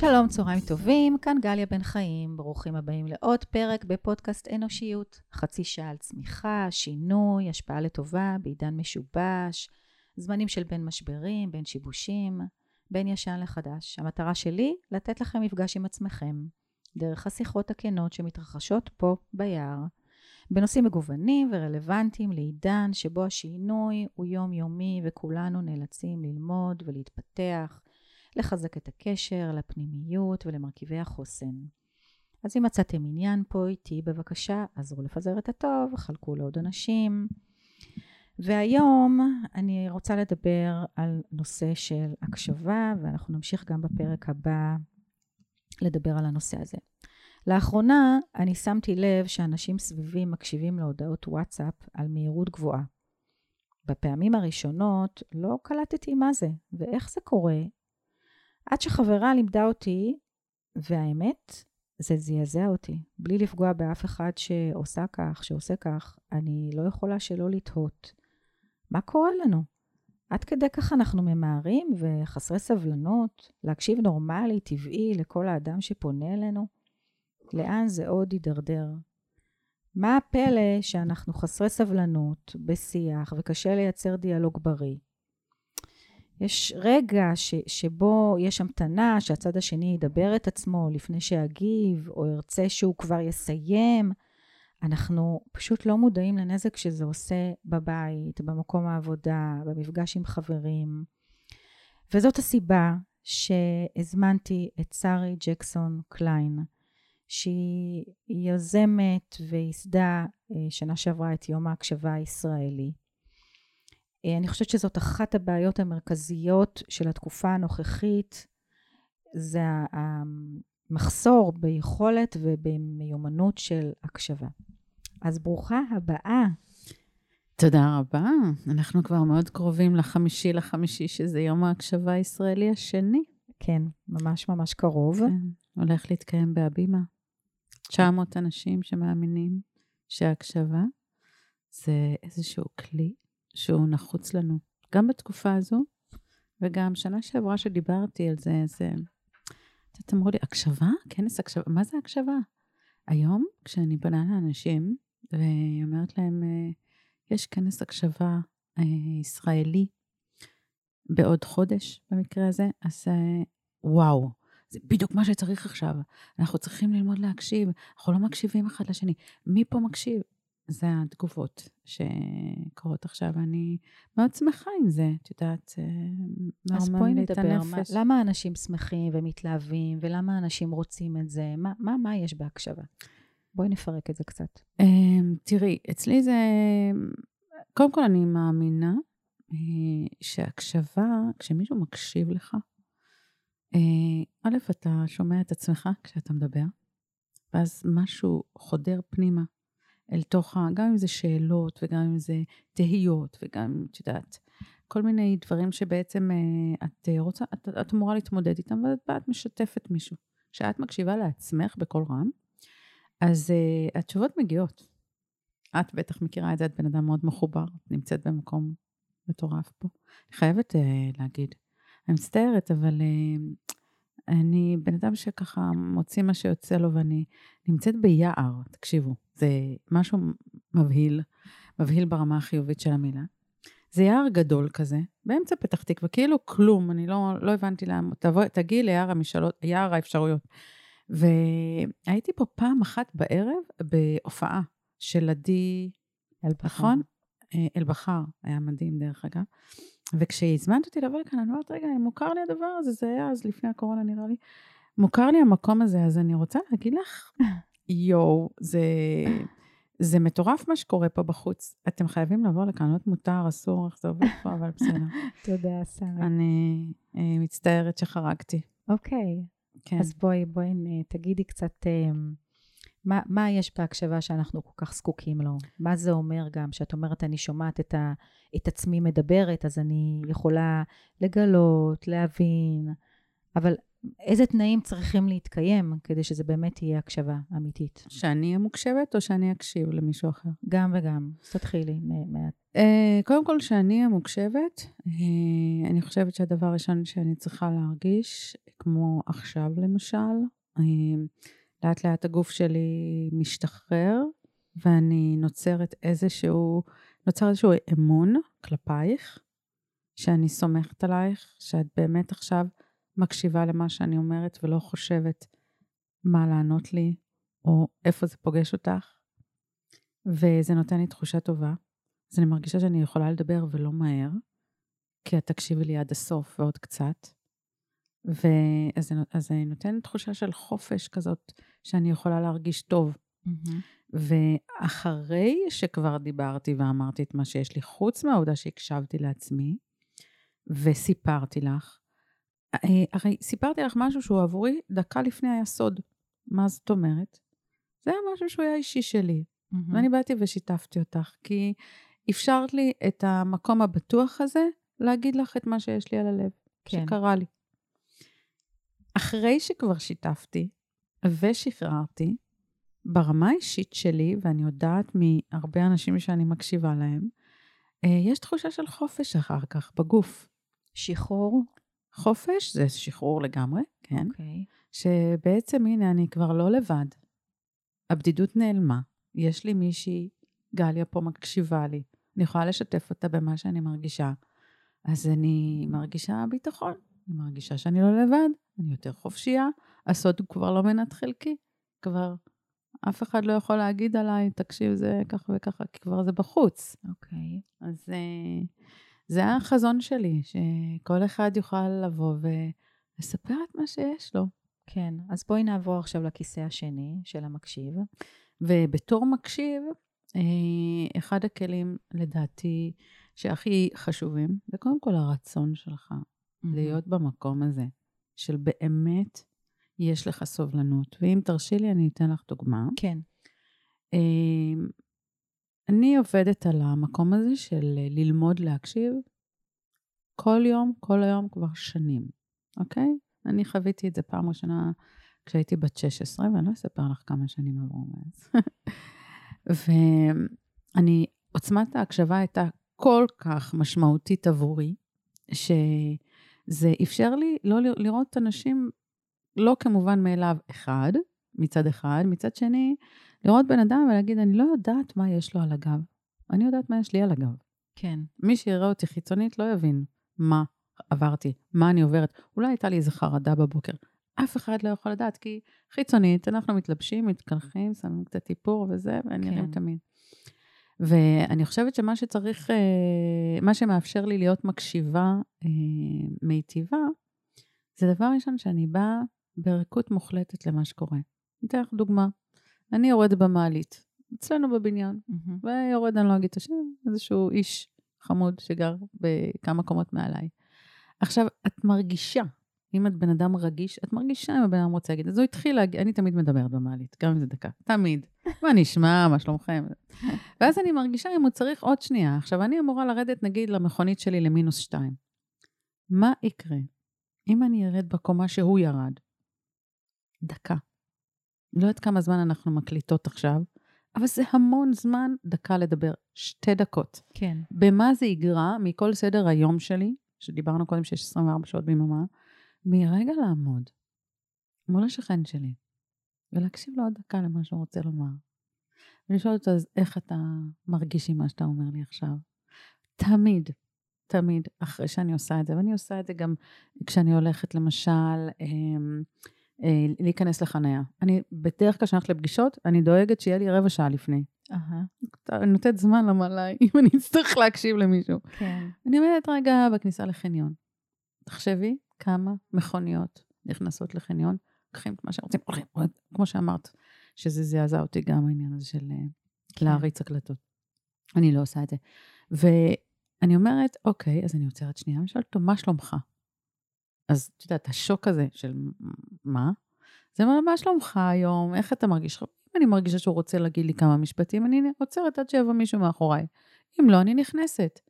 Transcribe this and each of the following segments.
שלום, צהריים טובים, כאן גליה בן חיים, ברוכים הבאים לעוד פרק בפודקאסט אנושיות. חצי שעה על צמיחה, שינוי, השפעה לטובה בעידן משובש, זמנים של בין משברים, בין שיבושים, בין ישן לחדש. המטרה שלי, לתת לכם מפגש עם עצמכם, דרך השיחות הכנות שמתרחשות פה ביער, בנושאים מגוונים ורלוונטיים לעידן שבו השינוי הוא יומיומי וכולנו נאלצים ללמוד ולהתפתח, לחזק את הקשר לפנימיות ולמרכיבי החוסן. אז אם מצאתם עניין פה איתי, בבקשה, עזרו לפזר את הטוב, חלקו לעוד אנשים. והיום אני רוצה לדבר על נושא של הקשבה, ואנחנו נמשיך גם בפרק הבא לדבר על הנושא הזה. לאחרונה אני שמתי לב שאנשים סביבי מקשיבים להודעות וואטסאפ על מהירות גבוהה. בפעמים הראשונות לא קלטתי מה זה ואיך זה קורה, עד שחברה לימדה אותי, והאמת, זה זעזע אותי. בלי לפגוע באף אחד שעושה כך, שעושה כך, אני לא יכולה שלא לתהות. מה קורה לנו? עד כדי כך אנחנו ממהרים וחסרי סבלנות, להקשיב נורמלי, טבעי, לכל האדם שפונה אלינו? לאן זה עוד יידרדר? מה הפלא שאנחנו חסרי סבלנות בשיח וקשה לייצר דיאלוג בריא? יש רגע ש, שבו יש המתנה שהצד השני ידבר את עצמו לפני שיגיב, או ירצה שהוא כבר יסיים. אנחנו פשוט לא מודעים לנזק שזה עושה בבית, במקום העבודה, במפגש עם חברים. וזאת הסיבה שהזמנתי את שרי ג'קסון קליין, שהיא יוזמת וייסדה אה, שנה שעברה את יום ההקשבה הישראלי. אה, אני חושבת שזאת אחת הבעיות המרכזיות של התקופה הנוכחית, זה המחסור ביכולת ובמיומנות של הקשבה. אז ברוכה הבאה. תודה רבה. אנחנו כבר מאוד קרובים לחמישי לחמישי, שזה יום ההקשבה הישראלי השני. כן, ממש ממש קרוב. כן, הולך להתקיים בהבימה. 900 אנשים שמאמינים שההקשבה זה איזשהו כלי שהוא נחוץ לנו, גם בתקופה הזו, וגם שנה שעברה שדיברתי על זה, זה... את אמרו לי, הקשבה? כנס הקשבה? מה זה הקשבה? היום, כשאני פונה לאנשים, והיא אומרת להם, אה, יש כנס הקשבה אה, ישראלי בעוד חודש, במקרה הזה, אז אה, וואו, זה בדיוק מה שצריך עכשיו. אנחנו צריכים ללמוד להקשיב, אנחנו לא מקשיבים אחד לשני. מי פה מקשיב? זה התגובות שקורות עכשיו, ואני מאוד שמחה עם זה, את יודעת, אז בואי נדבר, מה, למה אנשים שמחים ומתלהבים, ולמה אנשים רוצים את זה? מה, מה, מה יש בהקשבה? בואי נפרק את זה קצת. אמ, תראי, אצלי זה, קודם כל אני מאמינה אה, שהקשבה, כשמישהו מקשיב לך, אה, א', אתה שומע את עצמך כשאתה מדבר, ואז משהו חודר פנימה. אל תוך ה... גם אם זה שאלות וגם אם זה תהיות וגם אם את יודעת, כל מיני דברים שבעצם אה, את רוצה, את, את אמורה להתמודד איתם ואת משתפת מישהו. כשאת מקשיבה לעצמך בקול רם, אז uh, התשובות מגיעות. את בטח מכירה את זה, את בן אדם מאוד מחובר, את נמצאת במקום מטורף פה. אני חייבת uh, להגיד, אני מצטערת, אבל uh, אני בן אדם שככה מוציא מה שיוצא לו ואני נמצאת ביער, תקשיבו, זה משהו מבהיל, מבהיל ברמה החיובית של המילה. זה יער גדול כזה, באמצע פתח תקווה, כאילו כלום, אני לא, לא הבנתי למה, תבוא, תגיעי ליער המשאלות, יער האפשרויות. והייתי פה פעם אחת בערב בהופעה של עדי, נכון? אה, אלבחר, היה מדהים דרך אגב. וכשהזמנת אותי לבוא לכאן, אני אומרת, רגע, מוכר לי הדבר הזה, זה היה אז לפני הקורונה נראה לי. מוכר לי המקום הזה, אז אני רוצה להגיד לך, יואו, זה, זה מטורף מה שקורה פה בחוץ. אתם חייבים לבוא לכאן, לא מותר, אסור, איך זה עובד פה, אבל בסדר. תודה, שרה. אני אה, מצטערת שחרגתי. אוקיי. כן. אז בואי, בואי תגידי קצת... אה, מה, מה יש בהקשבה שאנחנו כל כך זקוקים לו? מה זה אומר גם, שאת אומרת, אני שומעת את, ה, את עצמי מדברת, אז אני יכולה לגלות, להבין, אבל איזה תנאים צריכים להתקיים כדי שזה באמת יהיה הקשבה אמיתית? שאני אהיה מוקשבת או שאני אקשיב למישהו אחר? גם וגם. אז תתחילי. Uh, קודם כל, שאני אהיה מוקשבת, uh, אני חושבת שהדבר הראשון שאני צריכה להרגיש, כמו עכשיו למשל, uh, לאט לאט הגוף שלי משתחרר, ואני נוצרת איזשהו, נוצר איזשהו אמון כלפייך, שאני סומכת עלייך, שאת באמת עכשיו מקשיבה למה שאני אומרת ולא חושבת מה לענות לי, או איפה זה פוגש אותך, וזה נותן לי תחושה טובה. אז אני מרגישה שאני יכולה לדבר ולא מהר, כי את תקשיבי לי עד הסוף ועוד קצת. ואז זה נותן תחושה של חופש כזאת, שאני יכולה להרגיש טוב. Mm-hmm. ואחרי שכבר דיברתי ואמרתי את מה שיש לי, חוץ מהעובדה שהקשבתי לעצמי, וסיפרתי לך, אה, הרי סיפרתי לך משהו שהוא עבורי דקה לפני היה סוד. מה זאת אומרת? זה היה משהו שהוא היה אישי שלי. Mm-hmm. ואני באתי ושיתפתי אותך, כי אפשרת לי את המקום הבטוח הזה להגיד לך את מה שיש לי על הלב, כן. שקרה לי. אחרי שכבר שיתפתי ושחררתי, ברמה האישית שלי, ואני יודעת מהרבה אנשים שאני מקשיבה להם, אה, יש תחושה של חופש אחר כך בגוף. שחרור? חופש זה שחרור לגמרי, כן. Okay. אוקיי. שבעצם, הנה, אני כבר לא לבד. הבדידות נעלמה. יש לי מישהי, גליה פה מקשיבה לי. אני יכולה לשתף אותה במה שאני מרגישה. אז אני מרגישה ביטחון. אני מרגישה שאני לא לבד, אני יותר חופשייה. הסוד הוא כבר לא מנת חלקי. כבר אף אחד לא יכול להגיד עליי, תקשיב, זה ככה וככה, כי כבר זה בחוץ. אוקיי. Okay. אז uh, זה החזון שלי, שכל אחד יוכל לבוא ולספר את מה שיש לו. כן, אז בואי נעבור עכשיו לכיסא השני של המקשיב. ובתור מקשיב, אה, אחד הכלים לדעתי שהכי חשובים, זה קודם כל הרצון שלך mm-hmm. להיות במקום הזה, של באמת יש לך סובלנות. ואם תרשי לי, אני אתן לך דוגמה. כן. אה, אני עובדת על המקום הזה של אה, ללמוד להקשיב כל יום, כל היום כבר שנים, אוקיי? אני חוויתי את זה פעם ראשונה כשהייתי בת 16, ואני לא אספר לך כמה שנים עברו מאז. ואני, עוצמת ההקשבה הייתה כל כך משמעותית עבורי, שזה אפשר לי לא לראות אנשים לא כמובן מאליו, אחד, מצד אחד, מצד שני, לראות בן אדם ולהגיד, אני לא יודעת מה יש לו על הגב. אני יודעת מה יש לי על הגב. כן. מי שיראה אותי חיצונית לא יבין מה עברתי, מה אני עוברת. אולי הייתה לי איזו חרדה בבוקר. אף אחד לא יכול לדעת, כי חיצונית, אנחנו מתלבשים, מתקלחים, שמים קצת איפור וזה, ונראים כן. תמיד. ואני חושבת שמה שצריך, אה, מה שמאפשר לי להיות מקשיבה אה, מיטיבה, זה דבר ראשון שאני באה בריקות מוחלטת למה שקורה. אני אתן לך דוגמה. אני יורדת במעלית, אצלנו בבניין, mm-hmm. ויורד, אני לא אגיד את השם, איזשהו איש חמוד שגר בכמה קומות מעליי. עכשיו, את מרגישה, אם את בן אדם רגיש, את מרגישה אם הבן אדם רוצה להגיד. אז הוא התחיל להגיד, אני תמיד מדברת במעלית, גם אם זה דקה, תמיד. מה נשמע, מה שלומכם? ואז אני מרגישה אם הוא צריך עוד שנייה. עכשיו, אני אמורה לרדת, נגיד, למכונית שלי למינוס שתיים. מה יקרה אם אני ארד בקומה שהוא ירד? דקה. לא יודעת כמה זמן אנחנו מקליטות עכשיו, אבל זה המון זמן דקה לדבר, שתי דקות. כן. במה זה יגרע מכל סדר היום שלי, שדיברנו קודם שיש 24 שעות ביממה, מרגע לעמוד מול השכן שלי ולהקשיב לו עוד דקה למה שהוא רוצה לומר. ולשאול אותו, אז איך אתה מרגיש עם מה שאתה אומר לי עכשיו? תמיד, תמיד, אחרי שאני עושה את זה, ואני עושה את זה גם כשאני הולכת, למשל, אמ, אה, להיכנס לחניה. אני, בדרך כלל כשאני הולכת לפגישות, אני דואגת שיהיה לי רבע שעה לפני. אני נותנת זמן למלאי, אם אני אצטרך להקשיב למישהו. כן. אני עומדת רגע בכניסה לחניון. תחשבי כמה מכוניות נכנסות לחניון, לוקחים את מה שהם רוצים, הולכים, כמו שאמרת, שזה זעזע אותי גם העניין הזה של אה, כן. להריץ הקלטות. אני לא עושה את זה. ואני אומרת, אוקיי, אז אני עוצרת שנייה, אני שואלת אותו, מה שלומך? אז את יודעת, השוק הזה של מה? זה מה, מה שלומך היום? איך אתה מרגיש? אם אני מרגישה שהוא רוצה להגיד לי כמה משפטים, אני עוצרת עד שיבוא מישהו מאחוריי. אם לא, אני נכנסת.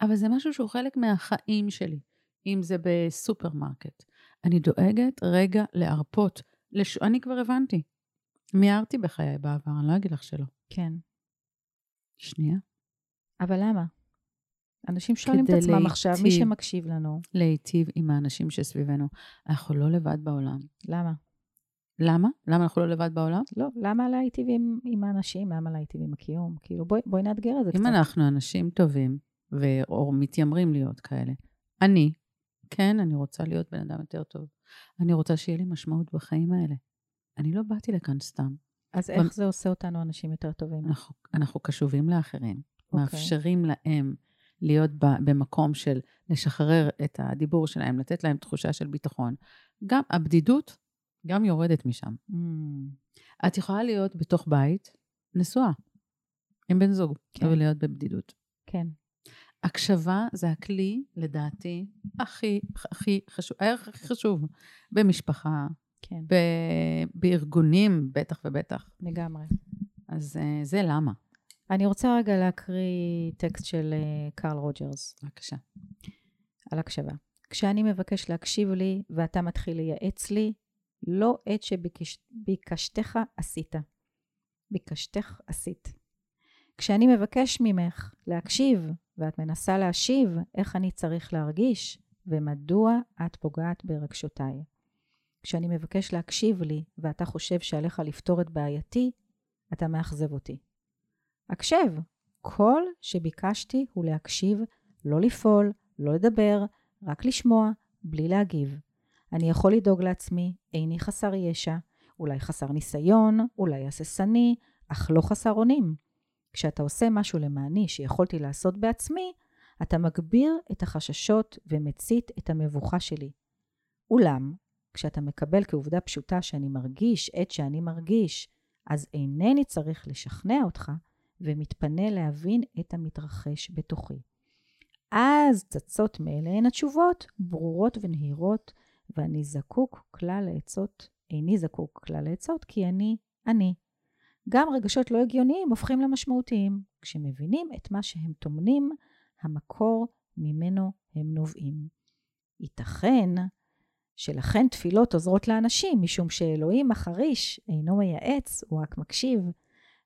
אבל זה משהו שהוא חלק מהחיים שלי. אם זה בסופרמרקט, אני דואגת רגע להרפות. לש... אני כבר הבנתי. מיהרתי בחיי בעבר, אני לא אגיד לך שלא. כן. שנייה. אבל למה? אנשים שואלים את עצמם עכשיו, מי להיטיב. שמקשיב לנו, להיטיב עם האנשים שסביבנו. אנחנו לא לבד בעולם. למה? למה? למה אנחנו לא לבד בעולם? לא, למה להיטיב עם, עם האנשים? למה להיטיב עם הקיום? כאילו, בואי, בואי נאתגר את זה אם קצת. אנחנו אנשים טובים, ו- או מתיימרים להיות כאלה, אני, כן, אני רוצה להיות בן אדם יותר טוב. אני רוצה שיהיה לי משמעות בחיים האלה. אני לא באתי לכאן סתם. אז איך זה עושה אותנו אנשים יותר טובים? אנחנו, אנחנו קשובים לאחרים, אוקיי. מאפשרים להם להיות ב- במקום של לשחרר את הדיבור שלהם, לתת להם תחושה של ביטחון. גם הבדידות גם יורדת משם. Mm, את יכולה להיות בתוך בית נשואה עם בן זוג, כן. ולהיות בבדידות. כן, הקשבה זה הכלי, לדעתי, הכי, הכי חשוב, הערך הכי חשוב במשפחה, כן, ב- בארגונים, בטח ובטח. לגמרי. אז אה, זה למה. אני רוצה רגע להקריא טקסט של אה, קרל רוג'רס בבקשה. על הקשבה. כשאני מבקש להקשיב לי ואתה מתחיל לייעץ לי, לא עת שביקשתך עשית. ביקשתך עשית. כשאני מבקש ממך להקשיב ואת מנסה להשיב איך אני צריך להרגיש ומדוע את פוגעת ברגשותיי. כשאני מבקש להקשיב לי ואתה חושב שעליך לפתור את בעייתי, אתה מאכזב אותי. הקשב. כל שביקשתי הוא להקשיב, לא לפעול, לא לדבר, רק לשמוע, בלי להגיב. אני יכול לדאוג לעצמי, איני חסר ישע, אולי חסר ניסיון, אולי הססני, אך לא חסר אונים. כשאתה עושה משהו למעני שיכולתי לעשות בעצמי, אתה מגביר את החששות ומצית את המבוכה שלי. אולם, כשאתה מקבל כעובדה פשוטה שאני מרגיש את שאני מרגיש, אז אינני צריך לשכנע אותך, ומתפנה להבין את המתרחש בתוכי. אז צצות מאליהן התשובות, ברורות ונהירות, ואני זקוק כלל לעצות, איני זקוק כלל לעצות, כי אני, אני. גם רגשות לא הגיוניים הופכים למשמעותיים, כשמבינים את מה שהם טומנים, המקור ממנו הם נובעים. ייתכן שלכן תפילות עוזרות לאנשים, משום שאלוהים החריש אינו מייעץ, הוא רק מקשיב,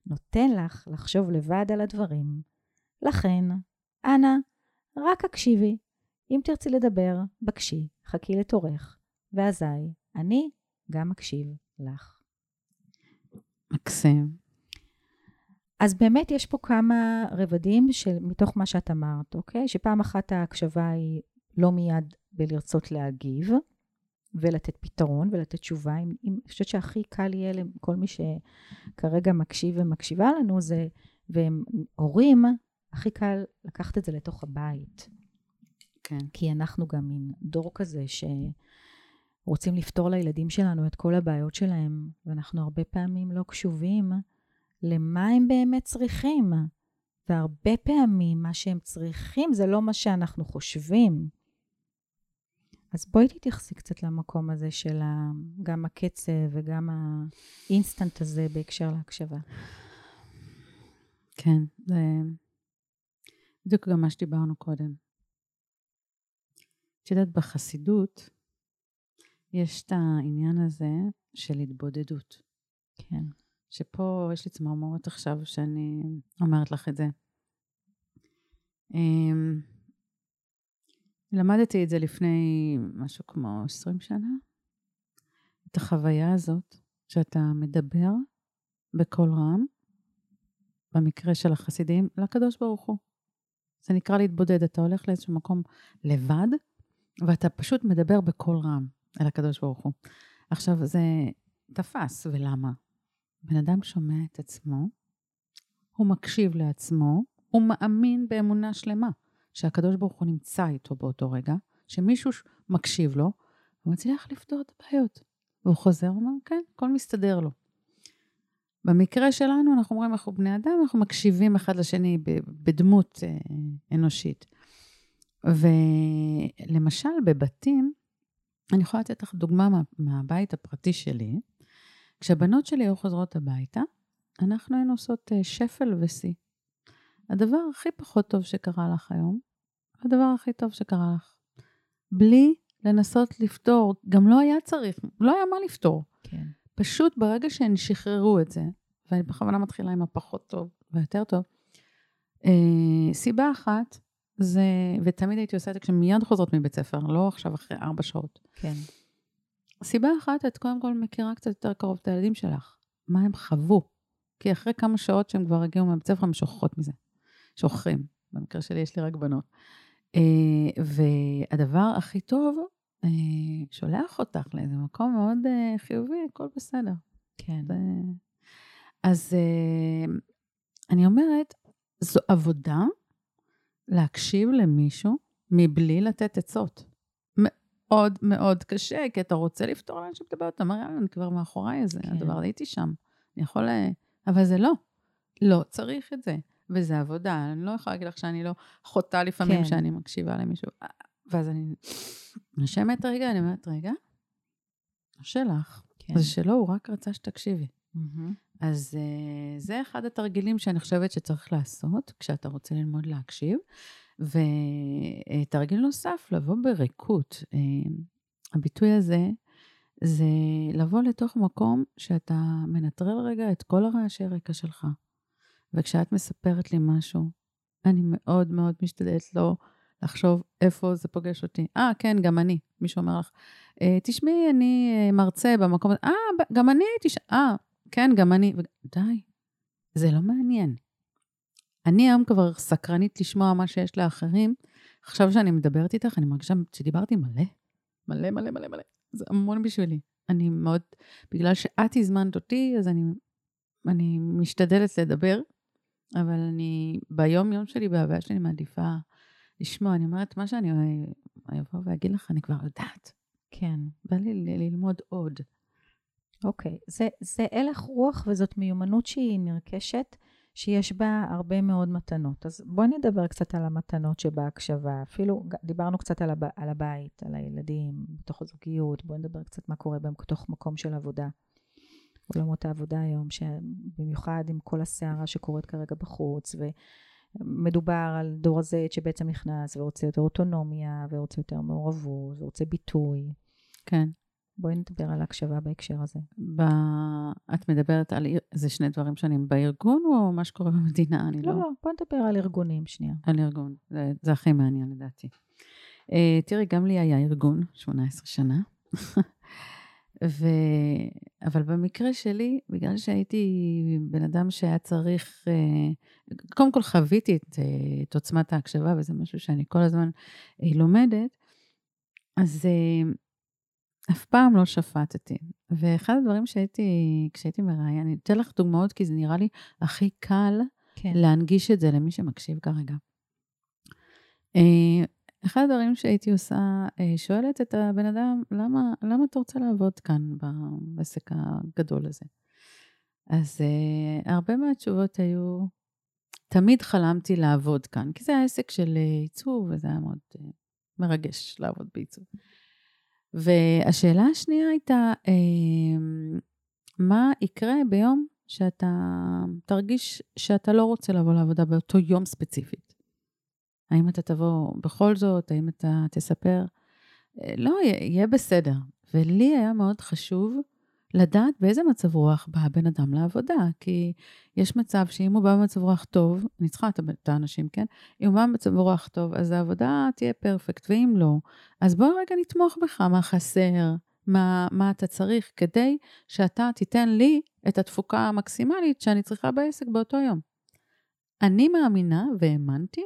נותן לך לחשוב לבד על הדברים. לכן, אנא, רק הקשיבי. אם תרצי לדבר, בקשי, חכי לתורך, ואזי אני גם מקשיב לך. מקסים. אז באמת יש פה כמה רבדים של, מתוך מה שאת אמרת, אוקיי? שפעם אחת ההקשבה היא לא מיד בלרצות להגיב ולתת פתרון ולתת תשובה. אם, אם, אני חושבת שהכי קל יהיה לכל מי שכרגע מקשיב ומקשיבה לנו זה, והם הורים, הכי קל לקחת את זה לתוך הבית. כן. כי אנחנו גם מין דור כזה שרוצים לפתור לילדים שלנו את כל הבעיות שלהם, ואנחנו הרבה פעמים לא קשובים למה הם באמת צריכים. והרבה פעמים מה שהם צריכים זה לא מה שאנחנו חושבים. אז בואי תתייחסי קצת למקום הזה של ה, גם הקצב וגם האינסטנט הזה בהקשר להקשבה. כן, זה בדיוק גם מה שדיברנו קודם. את יודעת, בחסידות יש את העניין הזה של התבודדות. כן. שפה יש לי צמרמורת עכשיו שאני אומרת לך את זה. אמ, למדתי את זה לפני משהו כמו 20 שנה, את החוויה הזאת שאתה מדבר בקול רם, במקרה של החסידים, לקדוש ברוך הוא. זה נקרא להתבודד, אתה הולך לאיזשהו מקום לבד, ואתה פשוט מדבר בקול רם אל הקדוש ברוך הוא. עכשיו, זה תפס, ולמה? בן אדם שומע את עצמו, הוא מקשיב לעצמו, הוא מאמין באמונה שלמה שהקדוש ברוך הוא נמצא איתו באותו רגע, שמישהו מקשיב לו, הוא מצליח לפתור את הבעיות. והוא חוזר ואומר, כן, הכל מסתדר לו. במקרה שלנו, אנחנו אומרים, אנחנו בני אדם, אנחנו מקשיבים אחד לשני בדמות אה, אנושית. ולמשל, בבתים, אני יכולה לתת לך דוגמה מה, מהבית הפרטי שלי. כשהבנות שלי היו חוזרות הביתה, אנחנו היינו עושות אה, שפל ושיא. הדבר הכי פחות טוב שקרה לך היום, הדבר הכי טוב שקרה לך. בלי לנסות לפתור. גם לא היה צריך, לא היה מה לפתור. כן. פשוט ברגע שהן שחררו את זה, ואני בכוונה מתחילה עם הפחות טוב והיותר טוב, אה, סיבה אחת זה, ותמיד הייתי עושה את זה כשמיד חוזרות מבית ספר, לא עכשיו אחרי ארבע שעות. כן. סיבה אחת, את קודם כל מכירה קצת יותר קרוב את הילדים שלך, מה הם חוו. כי אחרי כמה שעות שהם כבר הגיעו מבית ספר, הם שוכחות מזה. שוכחים. במקרה שלי יש לי רק בנות. אה, והדבר הכי טוב, אה, שולח אותך לאיזה מקום מאוד אה, חיובי, הכל בסדר. כן. ו... אז אני אומרת, זו עבודה להקשיב למישהו מבלי לתת עצות. מאוד מאוד קשה, כי אתה רוצה לפתור לאנשים את הבעיות, אתה אומר, יאללה, אני כבר מאחוריי איזה, כן. הדבר הייתי שם. אני יכול... אה, אבל זה לא. לא צריך את זה. וזה עבודה, אני לא יכולה להגיד לך שאני לא חוטאה לפעמים כן. שאני מקשיבה למישהו. ואז אני נשמת רגע, אני אומרת, רגע, לא שלך, כן. זה שלו, הוא רק רצה שתקשיבי. מהמם. אז uh, זה אחד התרגילים שאני חושבת שצריך לעשות כשאתה רוצה ללמוד להקשיב. ותרגיל נוסף, לבוא בריקות. Uh, הביטוי הזה זה לבוא לתוך מקום שאתה מנטרל רגע את כל הרעשי רקע שלך. וכשאת מספרת לי משהו, אני מאוד מאוד משתדלת לא לחשוב איפה זה פוגש אותי. אה, כן, גם אני. מישהו אומר לך, "אה, תשמעי, אני אה, מרצה במקום הזה. אה, גם אני הייתי שם. אה, כן, גם אני. די, זה לא מעניין. אני היום כבר סקרנית לשמוע מה שיש לאחרים. עכשיו שאני מדברת איתך, אני מרגישה שדיברתי מלא. מלא, מלא, מלא, מלא. זה המון בשבילי. אני מאוד, בגלל שאת הזמנת אותי, אז אני, אני משתדלת לדבר, אבל אני ביום-יום שלי, בהוויה שלי, מעדיפה לשמוע. אני אומרת, מה שאני אבוא ואגיד לך, אני כבר יודעת. כן. בא לי ללמוד עוד. אוקיי. זה, זה הלך רוח וזאת מיומנות שהיא נרכשת, שיש בה הרבה מאוד מתנות. אז בואי נדבר קצת על המתנות שבהקשבה. אפילו דיברנו קצת על, הב, על הבית, על הילדים, בתוך הזוגיות. בואי נדבר קצת מה קורה בתוך מקום של עבודה. עולמות העבודה היום, שבמיוחד עם כל הסערה שקורית כרגע בחוץ, ומדובר על דור הזד שבעצם נכנס ורוצה יותר אוטונומיה, ורוצה יותר מעורבות, ורוצה ביטוי. כן. בואי נדבר על הקשבה בהקשר הזה. ב... את מדברת על... זה שני דברים שונים בארגון או מה שקורה במדינה? אני לא... לא, לא, בואי נדבר על ארגונים שנייה. על ארגון. זה, זה הכי מעניין לדעתי. Uh, תראי, גם לי היה ארגון, 18 שנה. ו... אבל במקרה שלי, בגלל שהייתי בן אדם שהיה צריך, uh, קודם כל חוויתי את, uh, את עוצמת ההקשבה, וזה משהו שאני כל הזמן uh, לומדת, אז uh, אף פעם לא שפטתי. ואחד הדברים שהייתי, כשהייתי מראיין, אני אתן לך דוגמאות, כי זה נראה לי הכי קל כן. להנגיש את זה למי שמקשיב כרגע. אה, אחד הדברים שהייתי עושה, אה, שואלת את הבן אדם, למה, למה אתה רוצה לעבוד כאן בעסק הגדול הזה? אז אה, הרבה מהתשובות היו, תמיד חלמתי לעבוד כאן, כי זה היה עסק של עיצוב, וזה היה מאוד מרגש לעבוד בעיצוב. והשאלה השנייה הייתה, אה, מה יקרה ביום שאתה תרגיש שאתה לא רוצה לבוא לעבודה באותו יום ספציפית? האם אתה תבוא בכל זאת? האם אתה תספר? אה, לא, יהיה בסדר. ולי היה מאוד חשוב לדעת באיזה מצב רוח בא הבן אדם לעבודה, כי יש מצב שאם הוא בא במצב רוח טוב, אני צריכה את האנשים, כן? אם הוא בא במצב רוח טוב, אז העבודה תהיה פרפקט, ואם לא, אז בוא רגע נתמוך בך, מה חסר, מה, מה אתה צריך, כדי שאתה תיתן לי את התפוקה המקסימלית שאני צריכה בעסק באותו יום. אני מאמינה והאמנתי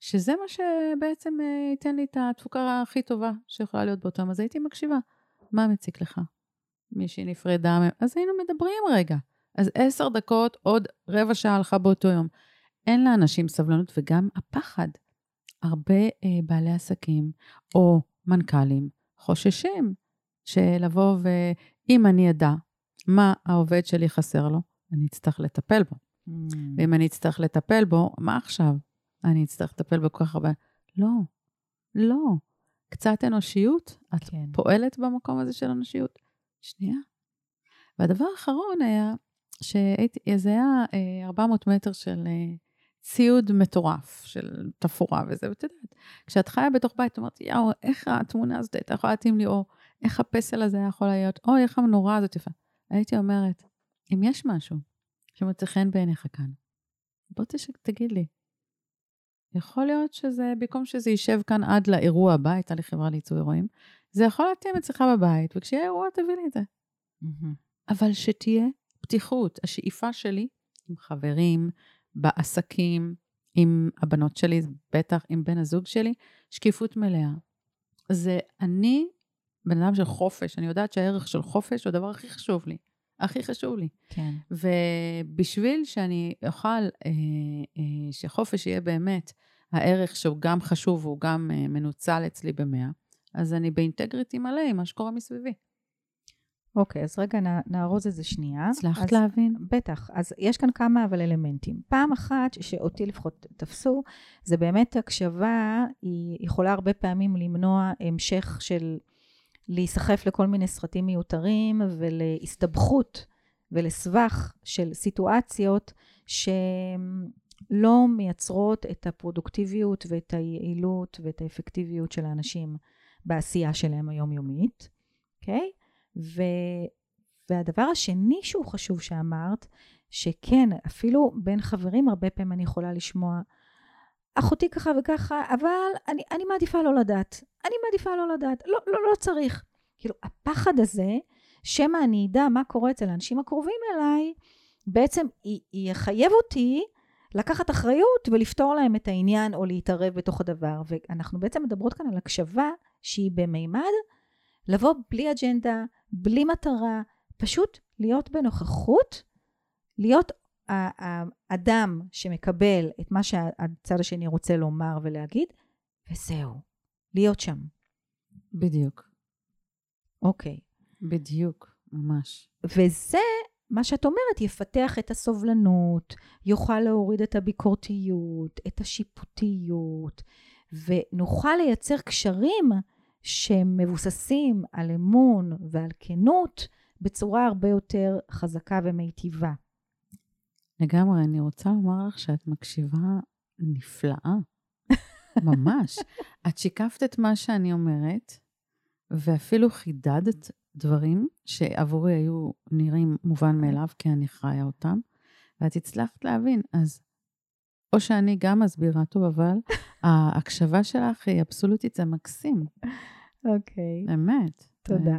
שזה מה שבעצם אה, ייתן לי את התפוקה הכי טובה שיכולה להיות באותו יום, אז הייתי מקשיבה. מה מציק לך? מישהי נפרדה, אז היינו מדברים רגע. אז עשר דקות, עוד רבע שעה הלכה באותו יום. אין לאנשים סבלנות, וגם הפחד. הרבה אה, בעלי עסקים או מנכ"לים חוששים שלבוא ואם אני אדע מה העובד שלי חסר לו, אני אצטרך לטפל בו. Mm. ואם אני אצטרך לטפל בו, מה עכשיו? אני אצטרך לטפל בו כל כך הרבה. לא, לא. קצת אנושיות, את כן. פועלת במקום הזה של אנושיות. שנייה. והדבר האחרון היה, שהייתי, זה היה אה, 400 מטר של אה, ציוד מטורף של תפאורה וזה, ואת יודעת, כשאת חיה בתוך בית, את אומרת, יאו, איך התמונה הזאת הייתה יכולה להתאים לי, או איך הפסל הזה היה יכול להיות, או איך המנורה הזאת יפה. הייתי אומרת, אם יש משהו שמוצא חן בעיניך כאן, בוא. תגיד לי. יכול להיות שזה, במקום שזה יישב כאן עד לאירוע הבא, הייתה לי חברה לייצור אירועים, זה יכול להתאים אצלך בבית, וכשיהיה אירוע תביא לי את זה. Mm-hmm. אבל שתהיה פתיחות. השאיפה שלי עם חברים, בעסקים, עם הבנות שלי, בטח עם בן הזוג שלי, שקיפות מלאה. זה אני בן אדם של חופש, אני יודעת שהערך של חופש הוא הדבר הכי חשוב לי. הכי חשוב לי. כן. ובשביל שאני אוכל, אה, אה, שחופש יהיה באמת הערך שהוא גם חשוב והוא גם אה, מנוצל אצלי במאה, אז אני באינטגריטי מלא עם מה שקורה מסביבי. אוקיי, אז רגע נארוז את זה שנייה. הצלחת להבין? בטח. אז יש כאן כמה אבל אלמנטים. פעם אחת, שאותי לפחות תפסו, זה באמת הקשבה, היא יכולה הרבה פעמים למנוע המשך של להיסחף לכל מיני סרטים מיותרים ולהסתבכות ולסבך של סיטואציות שלא מייצרות את הפרודוקטיביות ואת היעילות ואת האפקטיביות של האנשים בעשייה שלהם היומיומית, אוקיי? Okay? והדבר השני שהוא חשוב שאמרת, שכן, אפילו בין חברים הרבה פעמים אני יכולה לשמוע, אחותי ככה וככה, אבל אני, אני מעדיפה לא לדעת. אני מעדיפה לא לדעת. לא, לא, לא צריך. כאילו, הפחד הזה, שמא אני אדע מה קורה אצל האנשים הקרובים אליי, בעצם יחייב אותי לקחת אחריות ולפתור להם את העניין או להתערב בתוך הדבר. ואנחנו בעצם מדברות כאן על הקשבה שהיא במימד לבוא בלי אג'נדה, בלי מטרה, פשוט להיות בנוכחות, להיות האדם שמקבל את מה שהצד השני רוצה לומר ולהגיד, וזהו, להיות שם. בדיוק. אוקיי. בדיוק, ממש. וזה, מה שאת אומרת, יפתח את הסובלנות, יוכל להוריד את הביקורתיות, את השיפוטיות, ונוכל לייצר קשרים שמבוססים על אמון ועל כנות בצורה הרבה יותר חזקה ומיטיבה. לגמרי, אני רוצה לומר לך שאת מקשיבה נפלאה, ממש. את שיקפת את מה שאני אומרת, ואפילו חידדת דברים שעבורי היו נראים מובן מאליו, כי אני חיה אותם, ואת הצלחת להבין. אז או שאני גם מסבירה טוב, אבל ההקשבה שלך היא אבסולוטית, זה מקסים. אוקיי. Okay. אמת. תודה.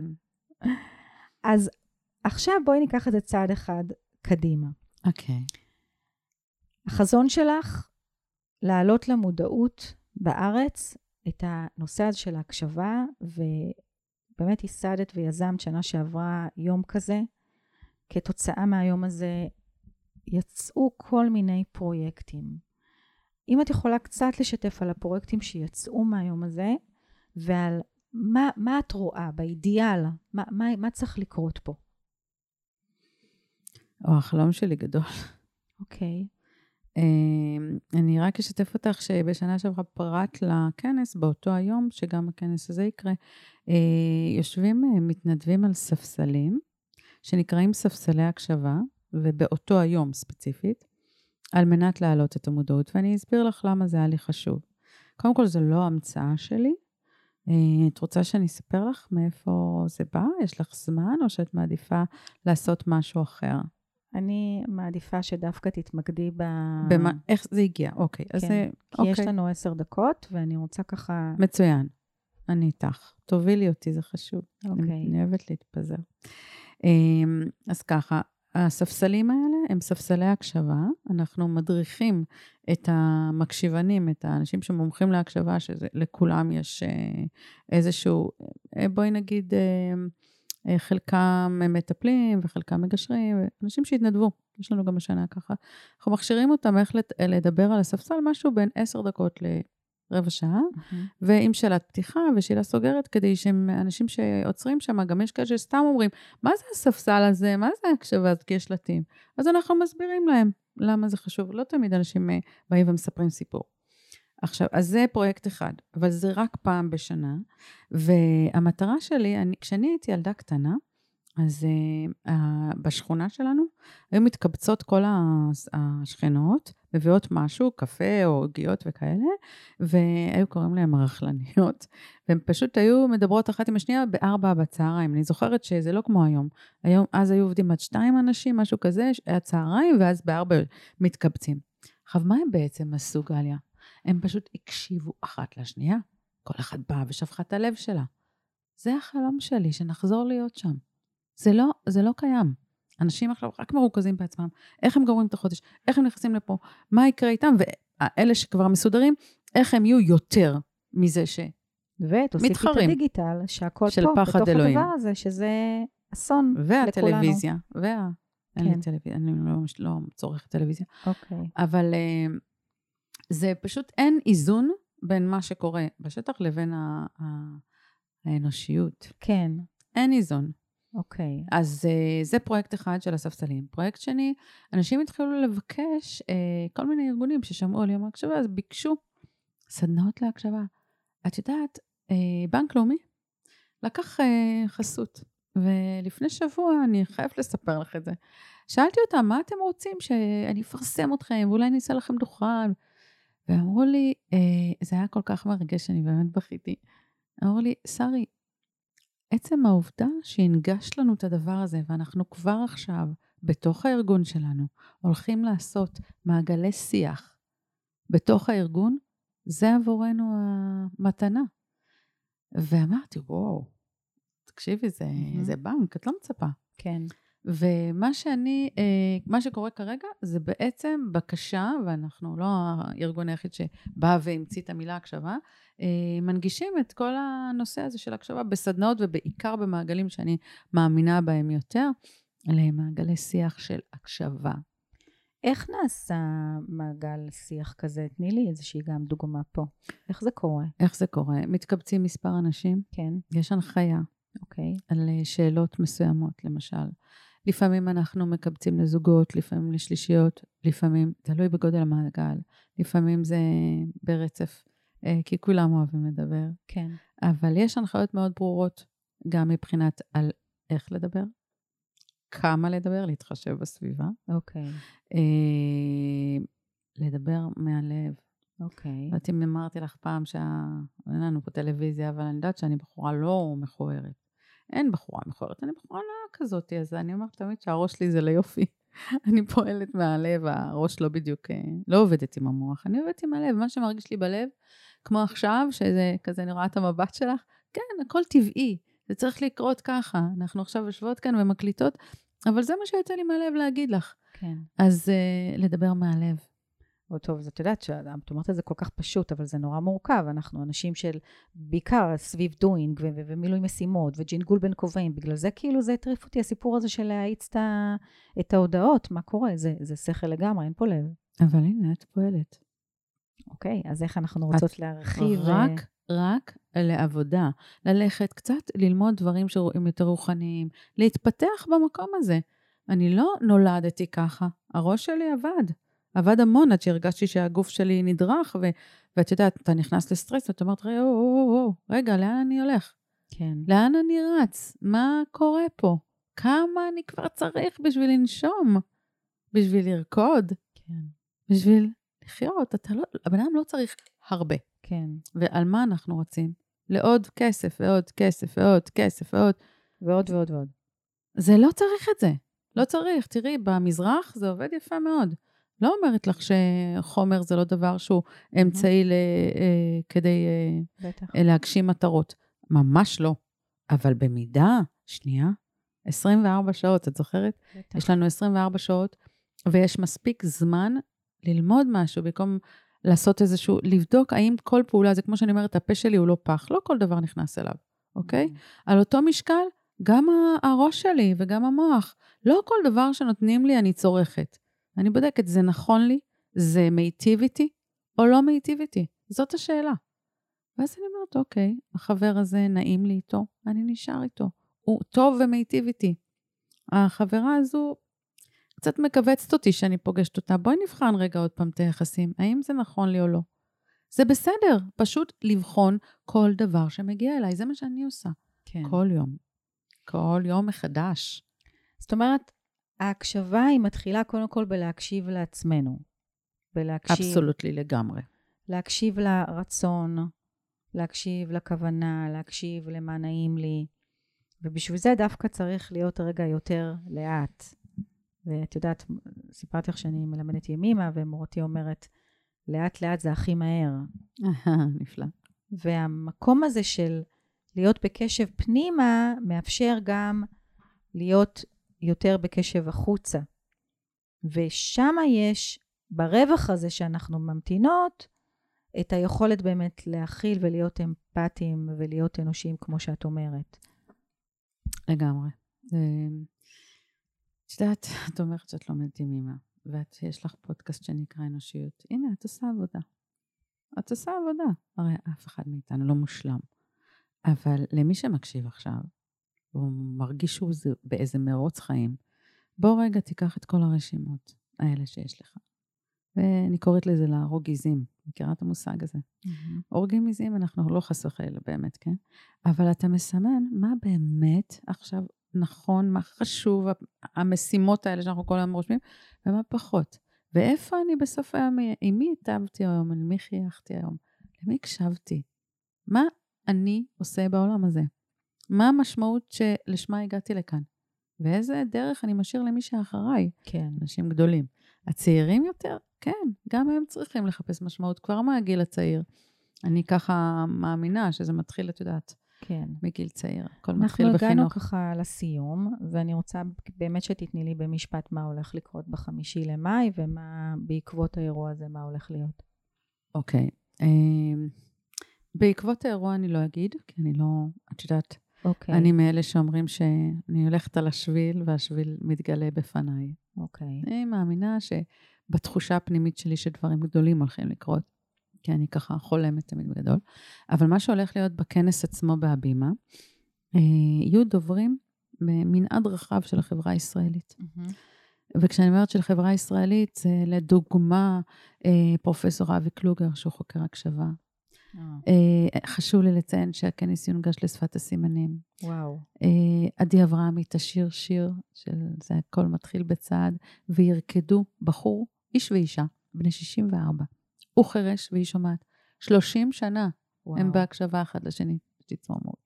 אז עכשיו בואי ניקח את זה צעד אחד קדימה. אוקיי. Okay. החזון שלך, להעלות למודעות בארץ את הנושא הזה של ההקשבה, ובאמת ייסדת ויזמת שנה שעברה יום כזה. כתוצאה מהיום הזה יצאו כל מיני פרויקטים. אם את יכולה קצת לשתף על הפרויקטים שיצאו מהיום הזה, ועל מה, מה את רואה באידיאל, מה, מה, מה צריך לקרות פה? או, החלום שלי גדול. אוקיי. Okay. אמ, אני רק אשתף אותך שבשנה שעברה פרט לכנס, באותו היום, שגם הכנס הזה יקרה, אה, יושבים אה, מתנדבים על ספסלים, שנקראים ספסלי הקשבה, ובאותו היום ספציפית, על מנת להעלות את המודעות, ואני אסביר לך למה זה היה לי חשוב. קודם כל, זו לא המצאה שלי. אה, את רוצה שאני אספר לך מאיפה זה בא? יש לך זמן, או שאת מעדיפה לעשות משהו אחר? אני מעדיפה שדווקא תתמקדי ב... במה, איך זה הגיע, אוקיי. כן, אז זה, כי אוקיי. יש לנו עשר דקות, ואני רוצה ככה... מצוין, אני איתך. תובילי אותי, זה חשוב. אוקיי. אני, אני אוהבת להתפזר. אמ, אז ככה, הספסלים האלה הם ספסלי הקשבה. אנחנו מדריכים את המקשיבנים, את האנשים שמומחים להקשבה, שלכולם יש אה, איזשהו, אה, בואי נגיד, אה, חלקם מטפלים וחלקם מגשרים, אנשים שהתנדבו, יש לנו גם השנה ככה. אנחנו מכשירים אותם איך לדבר על הספסל, משהו בין עשר דקות רבע שעה, mm-hmm. ועם שאלת פתיחה ושאלה סוגרת, כדי שאנשים שעוצרים שם, גם יש כאלה שסתם אומרים, מה זה הספסל הזה? מה זה ההקשבה הזאת? כי יש שלטים. אז אנחנו מסבירים להם למה זה חשוב. לא תמיד אנשים אה, באים ומספרים סיפור. עכשיו, אז זה פרויקט אחד, אבל זה רק פעם בשנה, והמטרה שלי, אני, כשאני הייתי ילדה קטנה, אז uh, uh, בשכונה שלנו היו מתקבצות כל השכנות מביאות משהו, קפה או עוגיות וכאלה, והיו קוראים להן רכלניות, והן פשוט היו מדברות אחת עם השנייה בארבע בצהריים. אני זוכרת שזה לא כמו היום. היום, אז היו עובדים עד שתיים אנשים, משהו כזה, היה צהריים, ואז בארבע מתקבצים. עכשיו, מה הם בעצם עשו, גליה? הם פשוט הקשיבו אחת לשנייה. כל אחת באה ושפכה את הלב שלה. זה החלום שלי, שנחזור להיות שם. זה לא, זה לא קיים. אנשים עכשיו רק מרוכזים בעצמם, איך הם גומרים את החודש, איך הם נכנסים לפה, מה יקרה איתם, ואלה שכבר מסודרים, איך הם יהיו יותר מזה ש... ותוסיפי את הדיגיטל, שהכל של פה, פחד בתוך אלוהים. הדבר הזה, שזה אסון והטלוויזיה, וה... אין לי כן. טלוויזיה, אני לא, לא צורכת טלוויזיה. אוקיי. אבל אה, זה פשוט, אין איזון בין מה שקורה בשטח לבין ה- ה- האנושיות. כן, אין איזון. אוקיי. אז uh, זה פרויקט אחד של הספסלים. פרויקט שני, אנשים התחילו לבקש, uh, כל מיני ארגונים ששמעו על יום ההקשבה, אז ביקשו סדנאות להקשבה. את יודעת, uh, בנק לאומי לקח uh, חסות, ולפני שבוע, אני חייבת לספר לך את זה, שאלתי אותם, מה אתם רוצים שאני אפרסם אתכם, ואולי אני אעשה לכם דוכן? ואמרו לי, uh, זה היה כל כך מרגש, אני באמת בכיתי. אמרו לי, שרי, עצם העובדה שהנגשת לנו את הדבר הזה, ואנחנו כבר עכשיו, בתוך הארגון שלנו, הולכים לעשות מעגלי שיח בתוך הארגון, זה עבורנו המתנה. ואמרתי, וואו, תקשיבי, זה, מהמם. זה בנק, את לא מצפה. כן. ומה שאני, אה, מה שקורה כרגע זה בעצם בקשה, ואנחנו לא הארגון היחיד שבא והמציא את המילה הקשבה, אה, מנגישים את כל הנושא הזה של הקשבה בסדנאות ובעיקר במעגלים שאני מאמינה בהם יותר, למעגלי שיח של הקשבה. איך נעשה מעגל שיח כזה? תני לי איזושהי גם דוגמה פה. איך זה קורה? איך זה קורה? מתקבצים מספר אנשים, כן, יש הנחיה אוקיי. על אה, שאלות מסוימות, למשל. לפעמים אנחנו מקבצים לזוגות, לפעמים לשלישיות, לפעמים, תלוי בגודל המעגל, לפעמים זה ברצף, אה, כי כולם אוהבים לדבר. כן. אבל יש הנחיות מאוד ברורות, גם מבחינת על איך לדבר, כמה לדבר, להתחשב בסביבה, אוקיי. אה, לדבר מהלב. אוקיי. לא יודעת אם אמרתי לך פעם שאין לנו פה טלוויזיה, אבל אני יודעת שאני בחורה לא מכוערת. אין בחורה מכוערת, אני בחורה נאה כזאת, אז אני אומרת תמיד שהראש שלי זה ליופי. אני פועלת מהלב, הראש לא בדיוק, אה, לא עובדת עם המוח, אני עובדת עם הלב, מה שמרגיש לי בלב, כמו עכשיו, שזה כזה, אני רואה את המבט שלך, כן, הכל טבעי, זה צריך לקרות ככה. אנחנו עכשיו יושבות כאן ומקליטות, אבל זה מה שיוצא לי מהלב להגיד לך. כן. אז uh, לדבר מהלב. או טוב, אז את יודעת שאת אומרת את זה כל כך פשוט, אבל זה נורא מורכב. אנחנו אנשים של בעיקר סביב דוינג ו- ו- ומילוי משימות וג'ינגול בין כובעים. בגלל זה כאילו זה הטריף אותי, הסיפור הזה של להאיץ את, ה- את ההודעות, מה קורה? זה, זה שכל לגמרי, אין פה לב. אבל הנה, את פועלת. אוקיי, אז איך אנחנו רוצות להרחיב? אה, רק, רק לעבודה. ללכת קצת ללמוד דברים שהם יותר רוחניים, להתפתח במקום הזה. אני לא נולדתי ככה, הראש שלי עבד. עבד המון עד שהרגשתי שהגוף שלי נדרך, ו- ואת יודעת, אתה נכנס לסטרס ואתה אומרת, רגע, רגע, לאן אני הולך? כן. לאן אני רץ? מה קורה פה? כמה אני כבר צריך בשביל לנשום? בשביל לרקוד? כן. בשביל לחיות? אתה לא, הבן אדם לא צריך הרבה. כן. ועל מה אנחנו רצים? לעוד כסף ועוד כסף ועוד כסף ועוד. ועוד ועוד ועוד. זה לא צריך את זה. לא צריך. תראי, במזרח זה עובד יפה מאוד. לא אומרת לך שחומר זה לא דבר שהוא אמצעי ל, אה, כדי אה, בטח. אה, להגשים מטרות. ממש לא. אבל במידה, שנייה, 24 שעות, את זוכרת? בטח. יש לנו 24 שעות, ויש מספיק זמן ללמוד משהו, במקום לעשות איזשהו, לבדוק האם כל פעולה, זה כמו שאני אומרת, הפה שלי הוא לא פח, לא כל דבר נכנס אליו, אוקיי? על אותו משקל, גם הראש שלי וגם המוח, לא כל דבר שנותנים לי אני צורכת. אני בודקת, זה נכון לי? זה מיטיב איתי או לא מיטיב איתי? זאת השאלה. ואז אני אומרת, אוקיי, החבר הזה נעים לי איתו, אני נשאר איתו. הוא טוב ומיטיב איתי. החברה הזו קצת מכווצת אותי שאני פוגשת אותה. בואי נבחן רגע עוד פעם את היחסים, האם זה נכון לי או לא. זה בסדר, פשוט לבחון כל דבר שמגיע אליי, זה מה שאני עושה. כן. כל יום. כל יום מחדש. זאת אומרת, ההקשבה היא מתחילה קודם כל בלהקשיב לעצמנו. בלהקשיב. אבסולוטלי לגמרי. להקשיב לרצון, להקשיב לכוונה, להקשיב למה נעים לי. ובשביל זה דווקא צריך להיות רגע יותר לאט. ואת יודעת, סיפרתי לך שאני מלמדת ימימה, ומורתי אומרת, לאט לאט זה הכי מהר. נפלא. והמקום הזה של להיות בקשב פנימה, מאפשר גם להיות יותר בקשב החוצה. ושם יש, ברווח הזה שאנחנו ממתינות, את היכולת באמת להכיל ולהיות אמפתיים ולהיות אנושיים, כמו שאת אומרת. לגמרי. את יודעת, את אומרת שאת לומדת עם אימא, ואת, יש לך פודקאסט שנקרא אנושיות. הנה, את עושה עבודה. את עושה עבודה. הרי אף אחד מאיתנו לא מושלם. אבל למי שמקשיב עכשיו, הוא מרגיש שהוא באיזה מרוץ חיים, בוא רגע תיקח את כל הרשימות האלה שיש לך. ואני קוראת לזה להרוג עיזים. מכירה את המושג הזה? Mm-hmm. הורגים עיזים אנחנו לא חס וחלילה באמת, כן? אבל אתה מסמן מה באמת עכשיו נכון, מה חשוב, המשימות האלה שאנחנו כל הזמן רושמים, ומה פחות. ואיפה אני בסוף היום, עם מי היטבתי היום, עם מי חייכתי היום, למי הקשבתי? מה אני עושה בעולם הזה? מה המשמעות שלשמה הגעתי לכאן? ואיזה דרך אני משאיר למי שאחריי? כן. אנשים גדולים. הצעירים יותר, כן, גם הם צריכים לחפש משמעות כבר מהגיל הצעיר. אני ככה מאמינה שזה מתחיל, את יודעת, כן. מגיל צעיר. הכל מתחיל בחינוך. אנחנו הגענו ככה לסיום, ואני רוצה באמת שתתני לי במשפט מה הולך לקרות בחמישי למאי, ומה בעקבות האירוע הזה, מה הולך להיות. אוקיי. אמ, בעקבות האירוע אני לא אגיד, כי אני לא, את יודעת, אוקיי. אני מאלה שאומרים שאני הולכת על השביל, והשביל מתגלה בפניי. אוקיי. אני מאמינה שבתחושה הפנימית שלי שדברים גדולים הולכים לקרות, כי אני ככה חולמת תמיד בגדול, אבל מה שהולך להיות בכנס עצמו בהבימה, אה, יהיו דוברים במנעד רחב של החברה הישראלית. Mm-hmm. וכשאני אומרת של חברה ישראלית, זה לדוגמה אה, פרופסור אבי קלוגר, שהוא חוקר הקשבה. חשוב לי לציין שהכנס יונגש לשפת הסימנים. וואו. עדי אברהמי תשיר שיר של זה הכל מתחיל בצעד, וירקדו בחור, איש ואישה, בני 64. הוא חירש והיא שומעת. 30 שנה וואו. הם בהקשבה אחד לשני, תצמרמורת.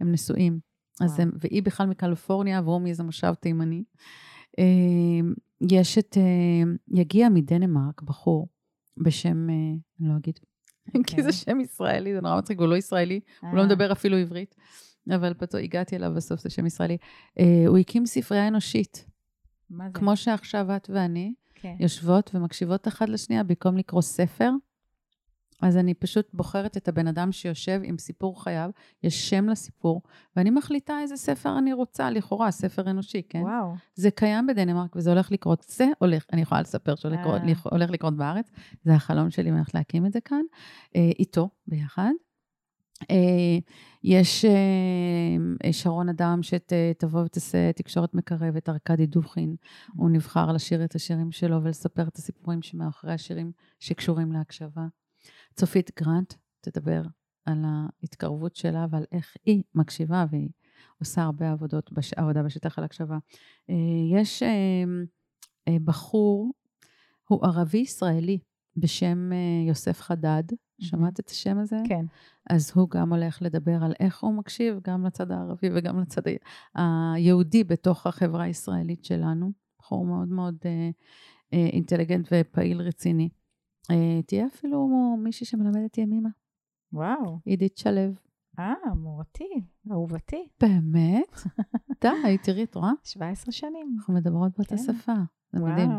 הם נשואים. אז הם, והיא בכלל מקליפורניה, והוא מאיזה מושב תימני. יש את, יגיע מדנמרק בחור בשם, אני לא אגיד כי זה שם ישראלי, זה נורא מצחיק, הוא לא ישראלי, הוא לא אה. מדבר אפילו עברית, אבל פתאום הגעתי אליו בסוף, זה שם ישראלי. אה, הוא הקים ספרייה אנושית. מה זה? כמו שעכשיו את ואני כן. יושבות ומקשיבות אחת לשנייה, במקום לקרוא ספר, אז אני פשוט בוחרת את הבן אדם שיושב עם סיפור חייו, יש שם לסיפור, ואני מחליטה איזה ספר אני רוצה, לכאורה, ספר אנושי, כן? וואו. זה קיים בדנמרק וזה הולך לקרות. זה הולך, אני יכולה לספר שהולך לקרות בארץ, זה החלום שלי, אני הולכת להקים את זה כאן, אה, איתו ביחד. אה, יש אה, שרון אדם שתבוא ותעשה תקשורת מקרבת, ארכדי דוכין, הוא נבחר לשיר את השירים שלו ולספר את הסיפורים שמאחורי השירים שקשורים להקשבה. צופית גרנט תדבר על ההתקרבות שלה ועל איך היא מקשיבה והיא עושה הרבה עבודות, בש... עבודה בשטח על הקשבה. אה, יש אה, אה, בחור, הוא ערבי-ישראלי בשם יוסף חדד, שמעת את השם הזה? כן. אז הוא גם הולך לדבר על איך הוא מקשיב גם לצד הערבי וגם לצד היהודי בתוך החברה הישראלית שלנו. בחור מאוד מאוד אינטליגנט ופעיל רציני. אה, תהיה אפילו מישהי שמלמדת ימימה. וואו. עידית שלו. אה, מורתי, אהובתי. באמת? די, תראי, את רואה? 17 שנים. אנחנו מדברות באותה כן. שפה. זה. מדהים.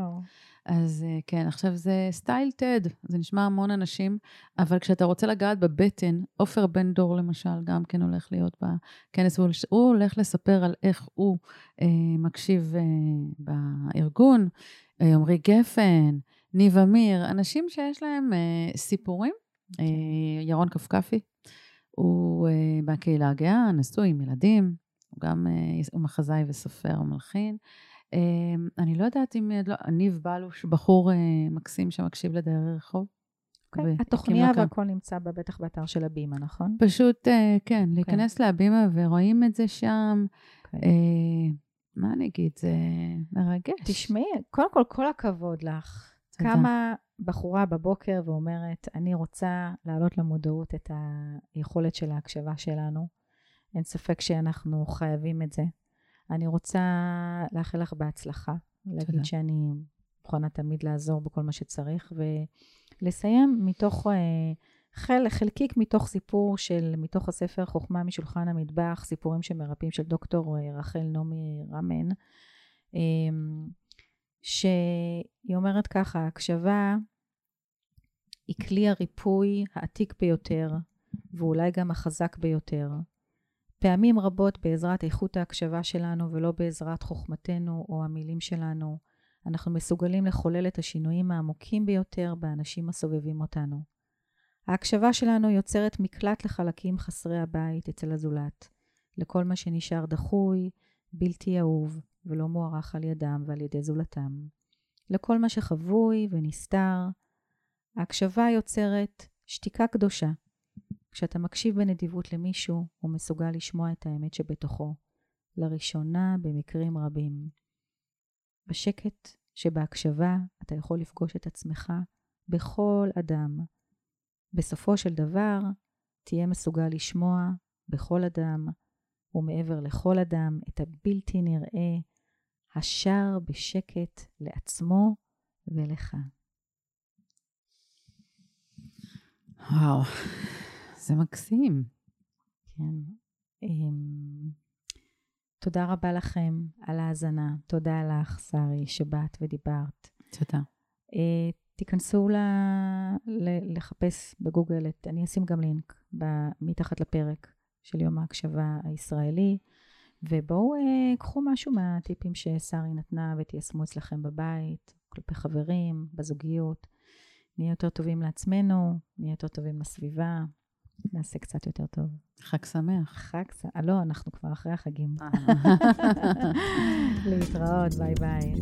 אז אה, כן, עכשיו זה סטייל טד, זה נשמע המון אנשים, אבל כשאתה רוצה לגעת בבטן, עופר בן דור למשל, גם כן הולך להיות בכנס, הוא, הוא הולך לספר על איך הוא אה, מקשיב אה, בארגון, אה, עמרי גפן, ניב אמיר, אנשים שיש להם אה, סיפורים. אה, ירון כפכפי, הוא אה, בקהילה הגאה, נשוי עם ילדים, הוא גם, אה, הוא מחזאי וסופר ומלחין. אה, אני לא יודעת אם, לא, ניב בלוש, בחור אה, מקסים שמקשיב לדיירי רחוב. Okay. אוקיי, התוכניה והכל נמצא בטח באתר של הבימה, נכון? פשוט, אה, כן, okay. להיכנס להבימה ורואים את זה שם. Okay. אוקיי. אה, מה אני אגיד? זה מרגש. תשמעי, קודם כל, כל הכבוד לך. תודה. כמה בחורה בבוקר ואומרת, אני רוצה להעלות למודעות את היכולת של ההקשבה שלנו. אין ספק שאנחנו חייבים את זה. אני רוצה לאחל לך בהצלחה, להגיד תודה. שאני מוכנה תמיד לעזור בכל מה שצריך, ולסיים מתוך, אה, חל, חלקיק מתוך סיפור של, מתוך הספר חוכמה משולחן המטבח, סיפורים שמרפאים של דוקטור אה, רחל נעמי רמן, אה, שהיא אומרת ככה, הקשבה היא כלי הריפוי העתיק ביותר, ואולי גם החזק ביותר. פעמים רבות בעזרת איכות ההקשבה שלנו ולא בעזרת חוכמתנו או המילים שלנו, אנחנו מסוגלים לחולל את השינויים העמוקים ביותר באנשים הסובבים אותנו. ההקשבה שלנו יוצרת מקלט לחלקים חסרי הבית אצל הזולת, לכל מה שנשאר דחוי, בלתי אהוב ולא מוערך על ידם ועל ידי זולתם. לכל מה שחבוי ונסתר, ההקשבה יוצרת שתיקה קדושה. כשאתה מקשיב בנדיבות למישהו, הוא מסוגל לשמוע את האמת שבתוכו, לראשונה במקרים רבים. בשקט שבהקשבה אתה יכול לפגוש את עצמך בכל אדם. בסופו של דבר, תהיה מסוגל לשמוע בכל אדם, ומעבר לכל אדם, את הבלתי נראה, השר בשקט לעצמו ולך. וואו, זה מקסים. כן. אמ, תודה רבה לכם על ההאזנה. תודה לך, שרי, שבאת ודיברת. תודה. אה, תיכנסו ל... ל... לחפש בגוגל את, אני אשים גם לינק ב... מתחת לפרק של יום ההקשבה הישראלי, ובואו אה, קחו משהו מהטיפים ששרי נתנה ותיישמו אצלכם בבית, כלפי חברים, בזוגיות. נהיה יותר טובים לעצמנו, נהיה יותר טובים לסביבה, נעשה קצת יותר טוב. חג שמח. חג ס... אה, לא, אנחנו כבר אחרי החגים. להתראות, ביי ביי.